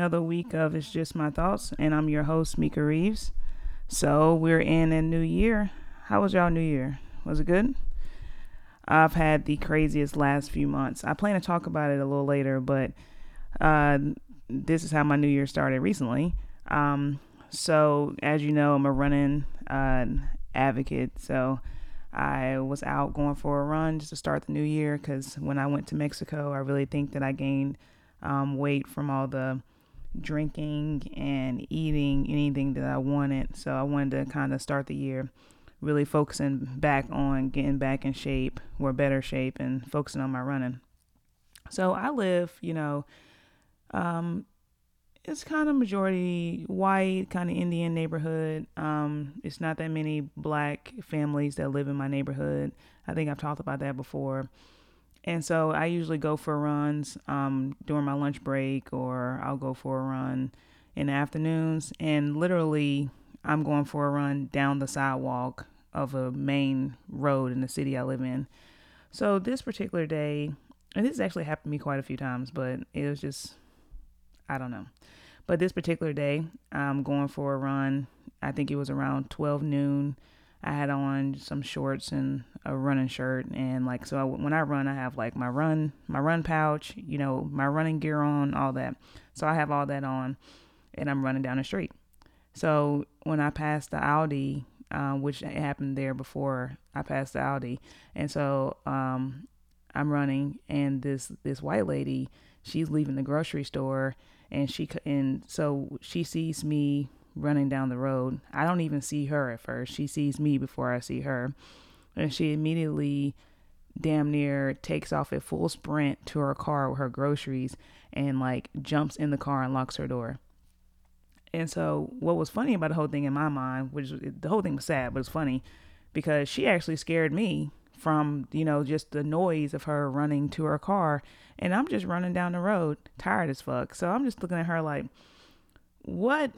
another week of It's Just My Thoughts, and I'm your host, Mika Reeves. So, we're in a new year. How was y'all new year? Was it good? I've had the craziest last few months. I plan to talk about it a little later, but uh, this is how my new year started recently. Um, so, as you know, I'm a running uh, advocate. So, I was out going for a run just to start the new year because when I went to Mexico, I really think that I gained um, weight from all the drinking and eating anything that I wanted. So I wanted to kind of start the year really focusing back on getting back in shape or better shape and focusing on my running. So I live, you know, um, it's kind of majority white, kind of Indian neighborhood. Um, it's not that many black families that live in my neighborhood. I think I've talked about that before. And so I usually go for runs um, during my lunch break, or I'll go for a run in the afternoons. And literally, I'm going for a run down the sidewalk of a main road in the city I live in. So this particular day, and this actually happened to me quite a few times, but it was just, I don't know. But this particular day, I'm going for a run. I think it was around 12 noon. I had on some shorts and a running shirt and like so I, when I run I have like my run my run pouch you know my running gear on all that. So I have all that on and I'm running down the street. So when I passed the Aldi, uh, which happened there before I passed the Aldi, and so um, I'm running and this this white lady she's leaving the grocery store and she and so she sees me running down the road I don't even see her at first she sees me before I see her and she immediately damn near takes off at full sprint to her car with her groceries and like jumps in the car and locks her door. And so what was funny about the whole thing in my mind, which the whole thing was sad, but it's funny because she actually scared me from, you know, just the noise of her running to her car and I'm just running down the road tired as fuck. So I'm just looking at her like what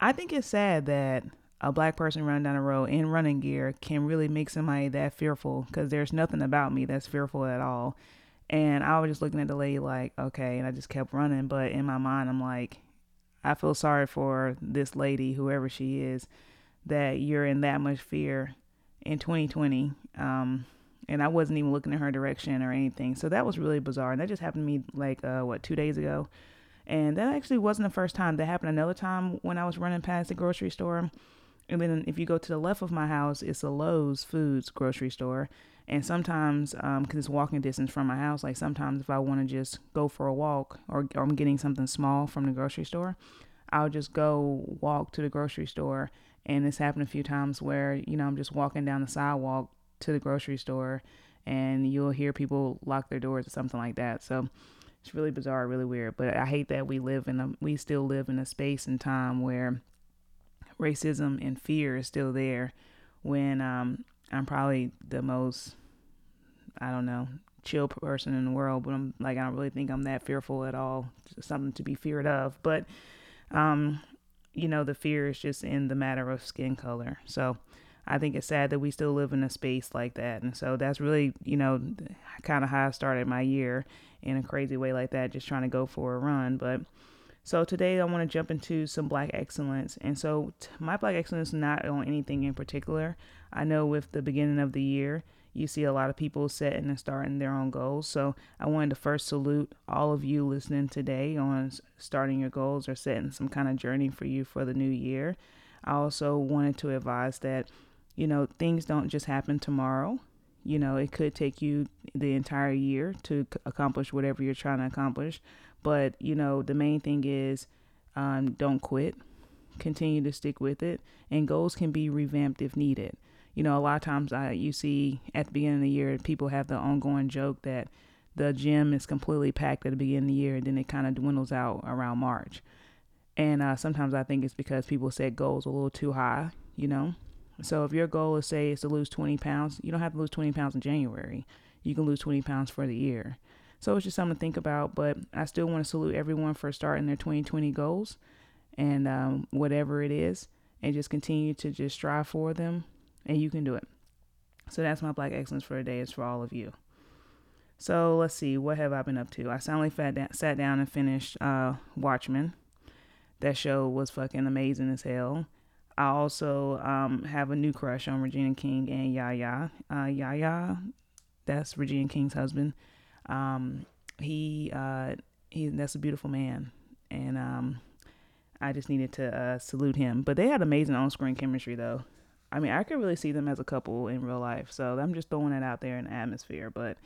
I think it's sad that a black person running down the road in running gear can really make somebody that fearful because there's nothing about me that's fearful at all. And I was just looking at the lady like, okay, and I just kept running. But in my mind, I'm like, I feel sorry for this lady, whoever she is, that you're in that much fear in 2020. Um, and I wasn't even looking in her direction or anything. So that was really bizarre. And that just happened to me like, uh, what, two days ago. And that actually wasn't the first time. That happened another time when I was running past the grocery store and then if you go to the left of my house, it's a Lowe's Foods grocery store. And sometimes, because um, it's walking distance from my house, like sometimes if I want to just go for a walk or, or I'm getting something small from the grocery store, I'll just go walk to the grocery store. And it's happened a few times where, you know, I'm just walking down the sidewalk to the grocery store and you'll hear people lock their doors or something like that. So it's really bizarre, really weird. But I hate that we live in a, we still live in a space and time where racism and fear is still there when um, I'm probably the most, I don't know, chill person in the world, but I'm like, I don't really think I'm that fearful at all. Just something to be feared of. But, um, you know, the fear is just in the matter of skin color. So I think it's sad that we still live in a space like that. And so that's really, you know, kind of how I started my year in a crazy way like that, just trying to go for a run. But, so today I want to jump into some black excellence. And so my black excellence is not on anything in particular. I know with the beginning of the year, you see a lot of people setting and starting their own goals. So I wanted to first salute all of you listening today on starting your goals or setting some kind of journey for you for the new year. I also wanted to advise that, you know, things don't just happen tomorrow. You know, it could take you the entire year to accomplish whatever you're trying to accomplish. But, you know, the main thing is um, don't quit, continue to stick with it, and goals can be revamped if needed. You know, a lot of times I you see at the beginning of the year, people have the ongoing joke that the gym is completely packed at the beginning of the year, and then it kind of dwindles out around March. And uh, sometimes I think it's because people set goals a little too high, you know. So if your goal is say is to lose 20 pounds, you don't have to lose 20 pounds in January. You can lose 20 pounds for the year. So it's just something to think about. But I still want to salute everyone for starting their 2020 goals and um, whatever it is, and just continue to just strive for them, and you can do it. So that's my Black Excellence for today. Is for all of you. So let's see, what have I been up to? I finally sat down and finished uh, Watchmen. That show was fucking amazing as hell. I also um, have a new crush on Regina King and Yahya. Uh, Yahya, that's Regina King's husband. Um, he uh, he that's a beautiful man, and um, I just needed to uh, salute him. But they had amazing on-screen chemistry, though. I mean, I could really see them as a couple in real life. So I'm just throwing it out there in the atmosphere. But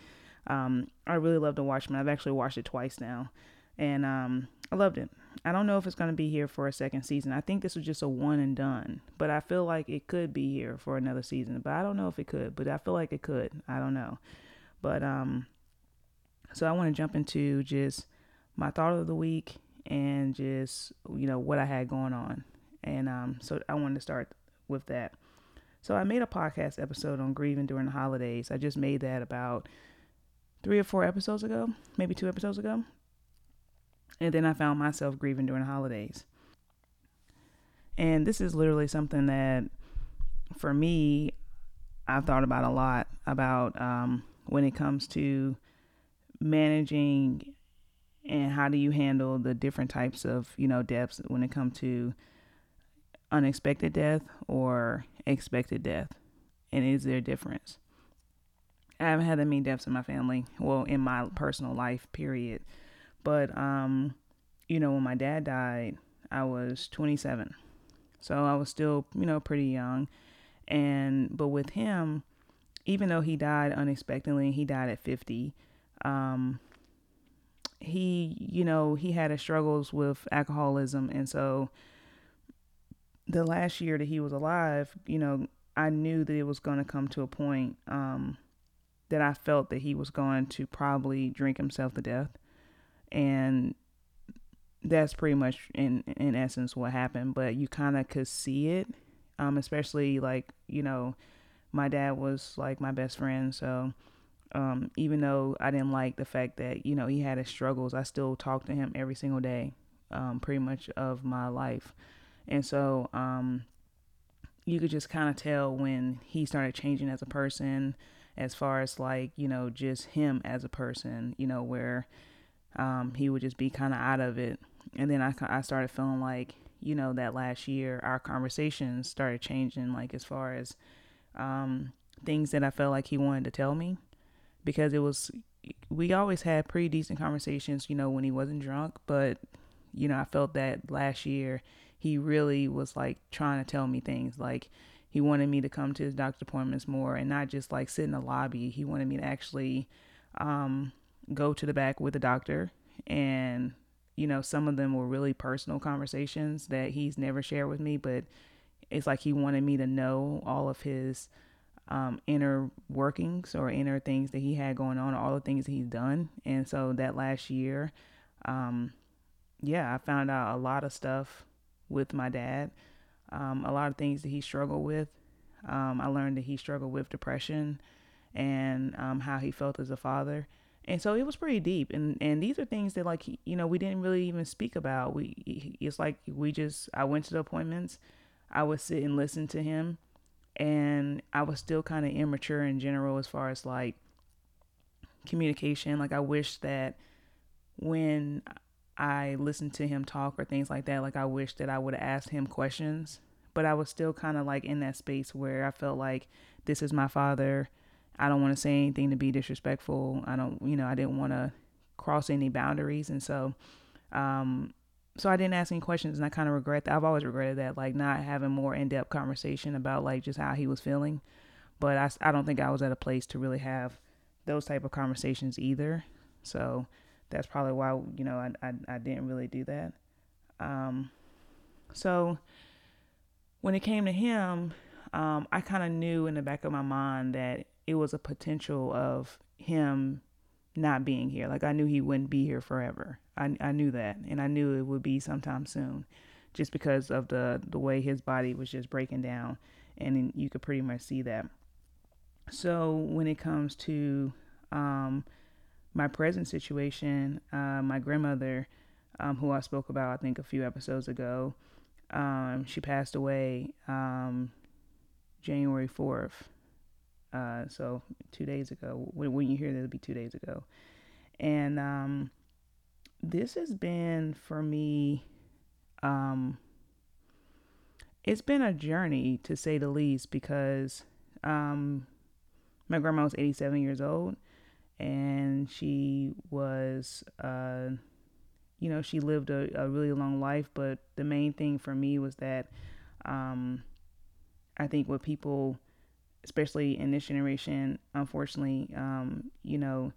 um, I really love to watch them. I've actually watched it twice now, and um, I loved it. I don't know if it's going to be here for a second season. I think this was just a one and done, but I feel like it could be here for another season. But I don't know if it could, but I feel like it could. I don't know. But um, so I want to jump into just my thought of the week and just you know what I had going on, and um, so I wanted to start with that. So I made a podcast episode on grieving during the holidays. I just made that about three or four episodes ago, maybe two episodes ago. And then I found myself grieving during the holidays. And this is literally something that, for me, I've thought about a lot about um, when it comes to managing and how do you handle the different types of you know deaths when it comes to unexpected death or expected death and is there a difference I haven't had that many deaths in my family, well, in my personal life, period. But, um, you know, when my dad died, I was 27. So I was still, you know, pretty young. And, but with him, even though he died unexpectedly, he died at 50, um, he, you know, he had his struggles with alcoholism. And so the last year that he was alive, you know, I knew that it was going to come to a point, um, that I felt that he was going to probably drink himself to death. And that's pretty much in in essence what happened, but you kind of could see it. Um especially like, you know, my dad was like my best friend, so um, even though I didn't like the fact that you know he had his struggles, I still talked to him every single day, um, pretty much of my life, and so um, you could just kind of tell when he started changing as a person, as far as like you know just him as a person you know where um, he would just be kind of out of it. And then I, I started feeling like you know that last year our conversations started changing like as far as um, things that i felt like he wanted to tell me. Because it was we always had pretty decent conversations you know when he wasn't drunk but you know i felt that last year he really was like trying to tell me things. Like he wanted me to come to his doctor appointments more and not just like sit in the lobby. He wanted me to actually um, go to the back with the doctor. And, you know, some of them were really personal conversations that he's never shared with me, but it's like he wanted me to know all of his um, inner workings or inner things that he had going on, all the things he's done. And so that last year, um, yeah, I found out a lot of stuff with my dad um, a lot of things that he struggled with. Um, I learned that he struggled with depression and um, how he felt as a father. And so it was pretty deep. And, and these are things that like, you know, we didn't really even speak about. We, it's like we just, I went to the appointments. I would sit and listen to him and I was still kind of immature in general as far as like communication. Like I wish that when I listened to him talk or things like that, like I wish that I would have asked him questions. But I was still kind of like in that space where I felt like this is my father. I don't want to say anything to be disrespectful. I don't, you know, I didn't want to cross any boundaries. And so, um, so I didn't ask any questions and I kind of regret that. I've always regretted that, like not having more in depth conversation about like just how he was feeling. But I, I don't think I was at a place to really have those type of conversations either. So, that's probably why you know I I, I didn't really do that. Um, so when it came to him, um, I kind of knew in the back of my mind that it was a potential of him not being here. Like I knew he wouldn't be here forever. I I knew that, and I knew it would be sometime soon, just because of the the way his body was just breaking down, and you could pretty much see that. So when it comes to um, my present situation, uh, my grandmother, um, who I spoke about, I think, a few episodes ago, um, she passed away um, January 4th. Uh, so two days ago, when, when you hear that, it'll be two days ago. And um, this has been for me, um, it's been a journey to say the least because um, my grandma was 87 years old and she was, uh, you know, she lived a, a, really long life. But the main thing for me was that um, I think what people, especially in this generation, unfortunately, um, you know,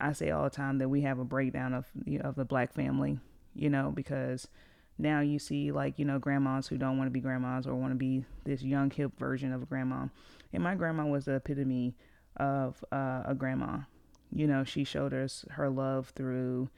I say all the time that we have a breakdown of of the black family, you know, because now you see like you know grandmas who don't want to be grandmas or want to be this young hip version of a grandma, and my grandma was the epitome of uh, a grandma. You know, she showed us her love through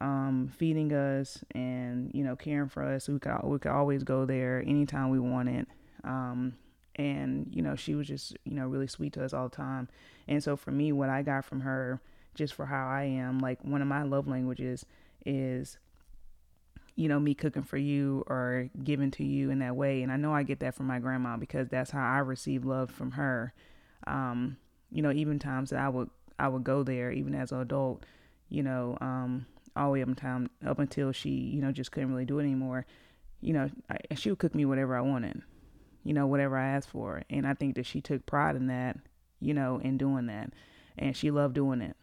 um, feeding us and you know caring for us. We could we could always go there anytime we wanted. Um, and you know she was just you know really sweet to us all the time. And so for me, what I got from her, just for how I am, like one of my love languages is you know me cooking for you or giving to you in that way and i know i get that from my grandma because that's how i receive love from her um, you know even times that i would i would go there even as an adult you know um, all the way up time up until she, you know, just couldn't really do it anymore. You know, I, she would cook me whatever I wanted, you know, whatever I asked for, and I think that she took pride in that, you know, in doing that, and she loved doing it.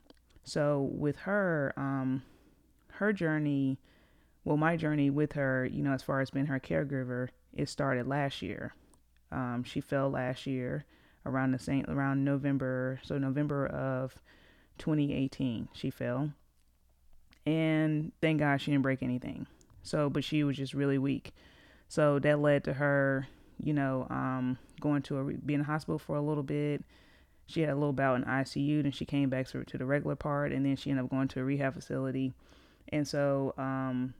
So with her, um, her journey, well, my journey with her, you know, as far as being her caregiver, it started last year. Um, she fell last year around the same around November, so November of 2018, she fell and thank God she didn't break anything. So, but she was just really weak. So that led to her, you know, um, going to a being in hospital for a little bit. She had a little bout in ICU, then she came back to, to the regular part, and then she ended up going to a rehab facility. And so, um,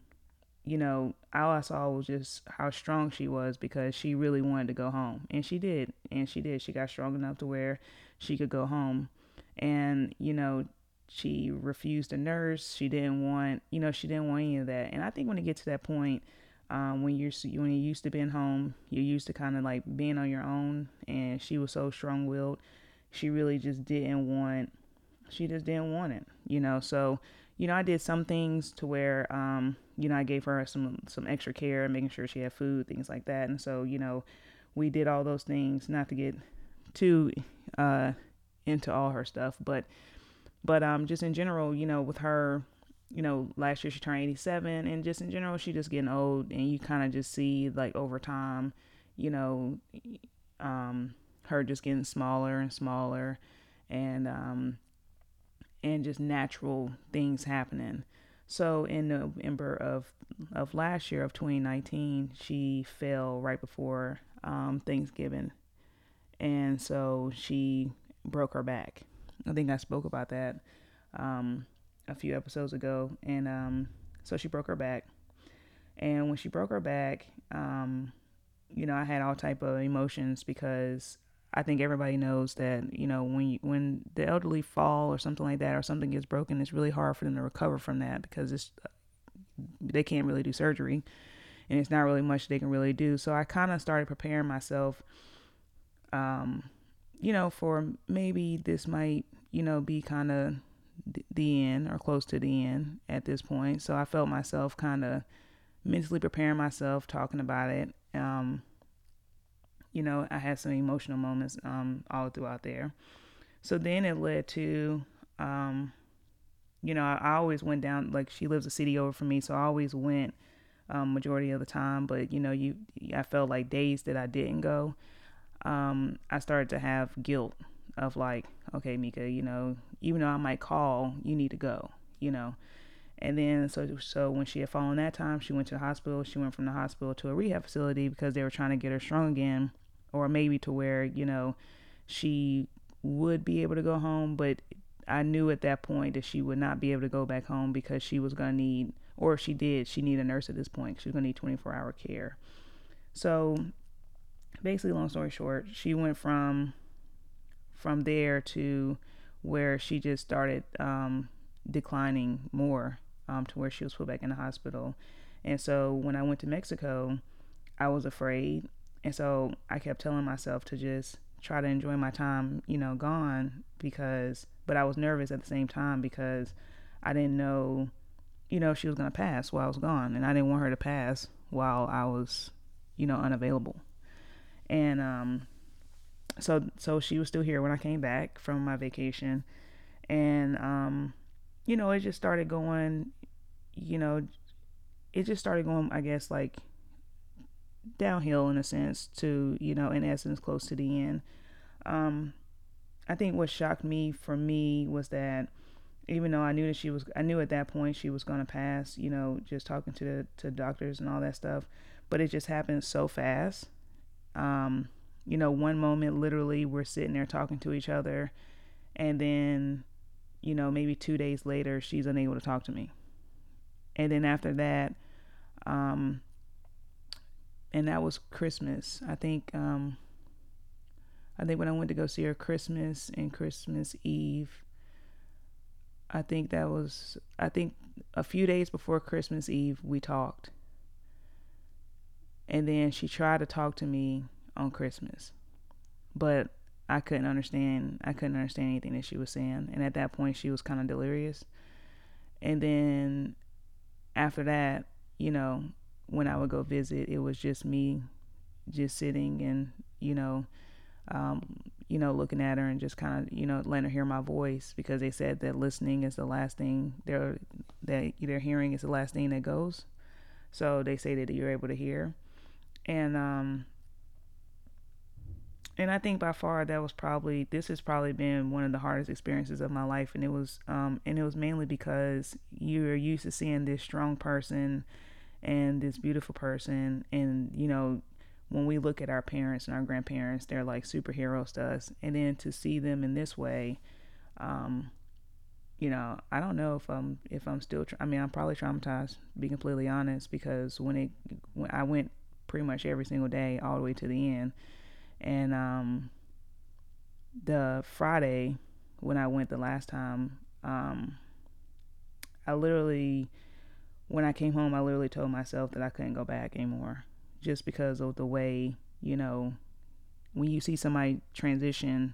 you know, all I saw was just how strong she was because she really wanted to go home, and she did, and she did. She got strong enough to where she could go home, and you know, she refused a nurse. She didn't want, you know, she didn't want any of that. And I think when it gets to that point, um, when you're when you're used to being home, you're used to kind of like being on your own. And she was so strong-willed, she really just didn't want. She just didn't want it, you know. So, you know, I did some things to where, um, you know, I gave her some some extra care, making sure she had food, things like that. And so, you know, we did all those things. Not to get too uh, into all her stuff, but but um, just in general, you know, with her, you know, last year she turned 87, and just in general, she just getting old, and you kind of just see like over time, you know, um, her just getting smaller and smaller, and um, and just natural things happening. So in November of of last year of 2019, she fell right before um, Thanksgiving, and so she broke her back. I think I spoke about that um, a few episodes ago, and um, so she broke her back. And when she broke her back, um, you know, I had all type of emotions because I think everybody knows that you know when you, when the elderly fall or something like that or something gets broken, it's really hard for them to recover from that because it's they can't really do surgery, and it's not really much they can really do. So I kind of started preparing myself, um, you know, for maybe this might you know, be kind of the end or close to the end at this point. So I felt myself kind of mentally preparing myself, talking about it. Um, you know, I had some emotional moments um, all throughout there. So then it led to, um, you know, I, always went down, like she lives a city over from me, so I always went um, majority of the time. But, you know, you I felt like days that I didn't go, um, I started to have guilt of like, okay, Mika, you know, even though I might call, you need to go, you know. And then so so when she had fallen that time, she went to the hospital. She went from the hospital to a rehab facility because they were trying to get her strong again, or maybe to where you know she would be able to go home. But I knew at that point that she would not be able to go back home because she was gonna need, or if she did, she needed a nurse at this point. She was gonna need 24 hour care. So basically, long story short, she went from from there to where she just started um, declining more um, to where she was put back in the hospital. And so when I went to Mexico, I was afraid. And so I kept telling myself to just try to enjoy my time, you know, gone because, but I was nervous at the same time because I didn't know, you know, she was going to pass while I was gone. And I didn't want her to pass while I was, you know, unavailable. And, um, so, so she was still here when I came back from my vacation. And, um, you know, it just started going, you know, it just started going, I guess, like downhill in a sense to, you know, in essence, close to the end. Um, I think what shocked me for me was that even though I knew that she was, I knew at that point she was going to pass, you know, just talking to the, to doctors and all that stuff, but it just happened so fast. Um, you know, one moment literally we're sitting there talking to each other, and then, you know, maybe two days later she's unable to talk to me, and then after that, um, and that was Christmas. I think um, I think when I went to go see her Christmas and Christmas Eve, I think that was I think a few days before Christmas Eve we talked. And then she tried to talk to me on Christmas. But I couldn't understand I couldn't understand anything that she was saying. And at that point she was kind of delirious. And then after that, you know, when I would go visit, it was just me just sitting and, you know, um, you know, looking at her and just kind of, you know, letting her hear my voice because they said that listening is the last thing they're that they're hearing is the last thing that goes. So they say that you're able to hear, and um, and I think by far that was probably this has probably been one of the hardest experiences of my life, and it was um, and it was mainly because you're used to seeing this strong person and this beautiful person. And you know when we look at our parents and our grandparents they're like superheroes to us. And then to see them in this way um you know i don't know if i'm if i'm still tra- i mean i'm probably traumatized to be completely honest because when it when i went pretty much every single day all the way to the end and um the friday when i went the last time um i literally when I came home, I literally told myself that I couldn't go back anymore just because of the way, you know, when you see somebody transition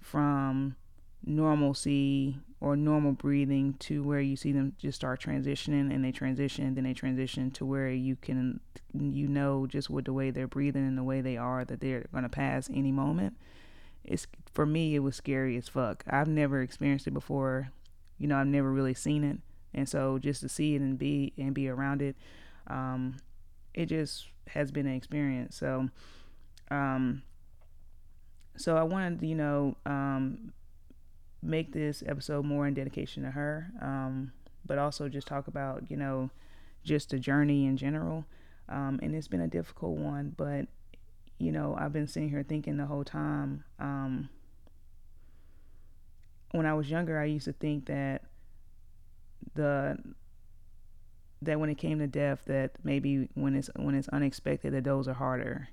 from normalcy or normal breathing to where you see them just start transitioning and they transition then they transition to where you can you know just with the way they're breathing and the way they are that they're going to pass any moment. It's for me it was scary as fuck. I've never experienced it before. You know i've never really seen it. And so just to see it and be and be around it um, it just has been an experience. So um, so i wanted you know um, make this episode more in dedication to her um, but also just talk about you know just the journey in general. Um, and it's been a difficult one but you know i've been sitting here thinking the whole time um, when i was younger i used to think that the that when it came to death that maybe when it's when it's unexpected that those are harder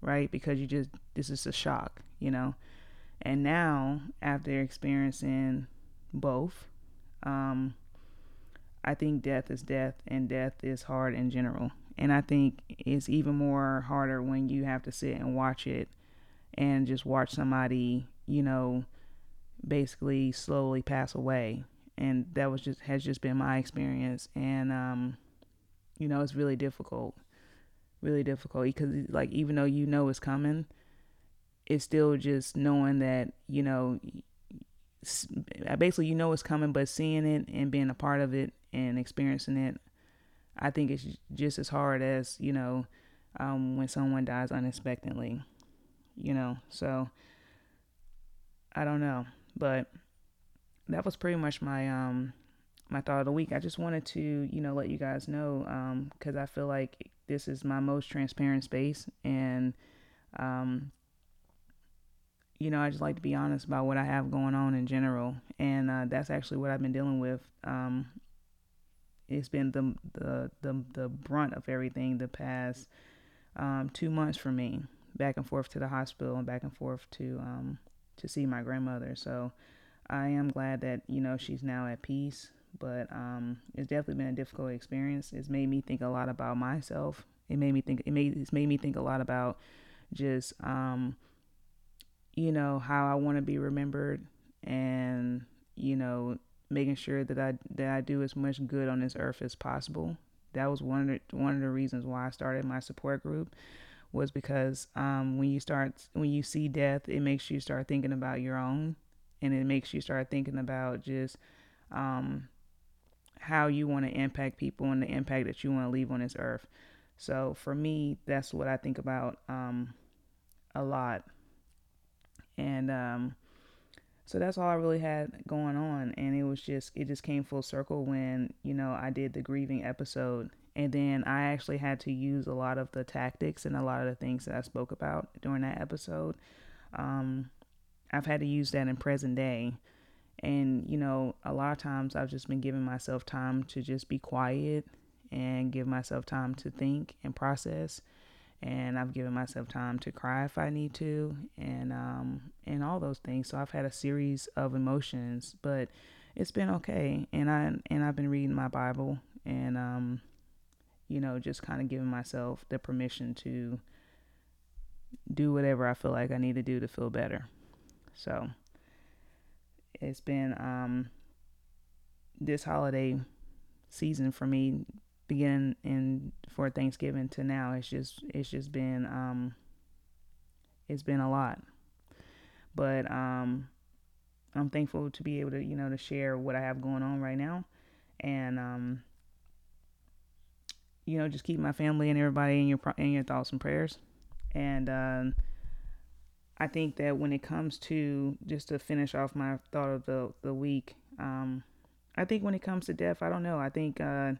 right? Because you just this is a shock you know and now after experiencing both um i think death is death and death is hard in general. And i think it's even more harder when you have to sit and watch it and just watch somebody you know basically slowly pass away. And that was just has just been my experience. And um you know it's really difficult really difficult. Because like even though you know it's coming it's still just knowing that you know basically you know it's coming but seeing it and being a part of it and experiencing it i think it's just as hard as you know um, when someone dies unexpectedly you know so i don't know but that was pretty much my um my thought of the week. I just wanted to, you know, let you guys know um cuz I feel like this is my most transparent space and um you know, I just like to be honest about what I have going on in general and uh, that's actually what I've been dealing with um it's been the the the, the brunt of everything the past um 2 months for me back and forth to the hospital and back and forth to um to see my grandmother. So I am glad that you know she's now at peace, but um, it's definitely been a difficult experience. It's made me think a lot about myself. It made me think. It made it's made me think a lot about just um, you know, how I want to be remembered and, you know, making sure that I that I do as much good on this earth as possible. That was one of the, one of the reasons why I started my support group was because um, when you start when you see death, it makes you start thinking about your own, and it makes you start thinking about just um, how you want to impact people and the impact that you want to leave on this earth. So for me, that's what I think about um, a lot, and um, so that's all I really had going on. And it was just, it just came full circle when, you know, I did the grieving episode. And then I actually had to use a lot of the tactics and a lot of the things that I spoke about during that episode. Um, I've had to use that in present day. And, you know, a lot of times I've just been giving myself time to just be quiet and give myself time to think and process and I've given myself time to cry if I need to, and um, and all those things. So I've had a series of emotions, but it's been okay. And I and I've been reading my Bible, and um, you know, just kind of giving myself the permission to do whatever I feel like I need to do to feel better. So it's been um, this holiday season for me beginning in for Thanksgiving to now, it's just it's just been um it's been a lot. But um I'm thankful to be able to, you know, to share what I have going on right now and um you know, just keep my family and everybody in your in your thoughts and prayers. And um I think that when it comes to just to finish off my thought of the the week, um I think when it comes to death, I don't know. I think uh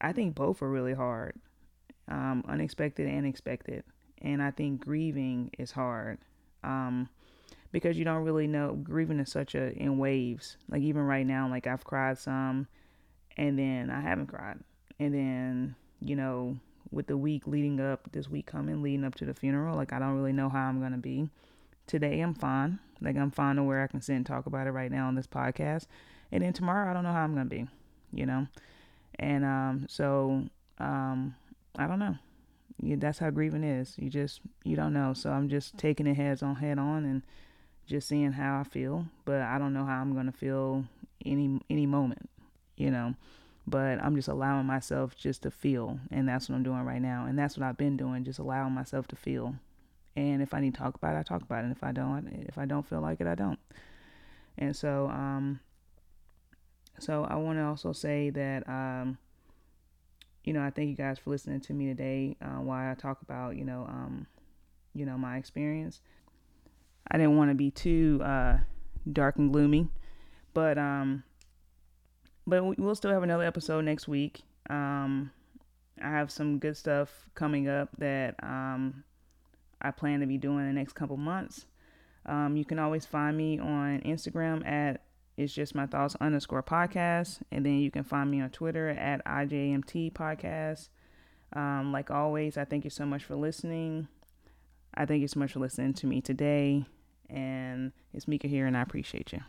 I think both are really hard, um, unexpected and expected. And I think grieving is hard um, because you don't really know. Grieving is such a in waves. Like even right now, like I've cried some, and then I haven't cried, and then you know with the week leading up, this week coming leading up to the funeral, like I don't really know how I'm gonna be. Today I'm fine. Like I'm fine to where I can sit and talk about it right now on this podcast. And then tomorrow I don't know how I'm gonna be, you know? And um, so um, I don't know. Yeah, that's how grieving is. You just you don't know. So I'm just taking it heads on head on and just seeing how I feel. But I don't know how I'm gonna feel any any moment, you know. But I'm just allowing myself just to feel, and that's what I'm doing right now. And that's what I've been doing, just allowing myself to feel. And if I need to talk about it, I talk about it. And if I don't, if I don't feel like it, I don't. And so um, so I want to also say that, um, you know, I thank you guys for listening to me today. Uh, while I talk about, you know, um, you know, my experience. I didn't want to be too uh, dark and gloomy, but um, but we'll still have another episode next week. Um, I have some good stuff coming up that um, I plan to be doing in the next couple months. Um, you can always find me on Instagram at it's just my thoughts underscore podcast. And then you can find me on Twitter at IJMT podcast. Um, like always, I thank you so much for listening. I thank you so much for listening to me today. And it's Mika here, and I appreciate you.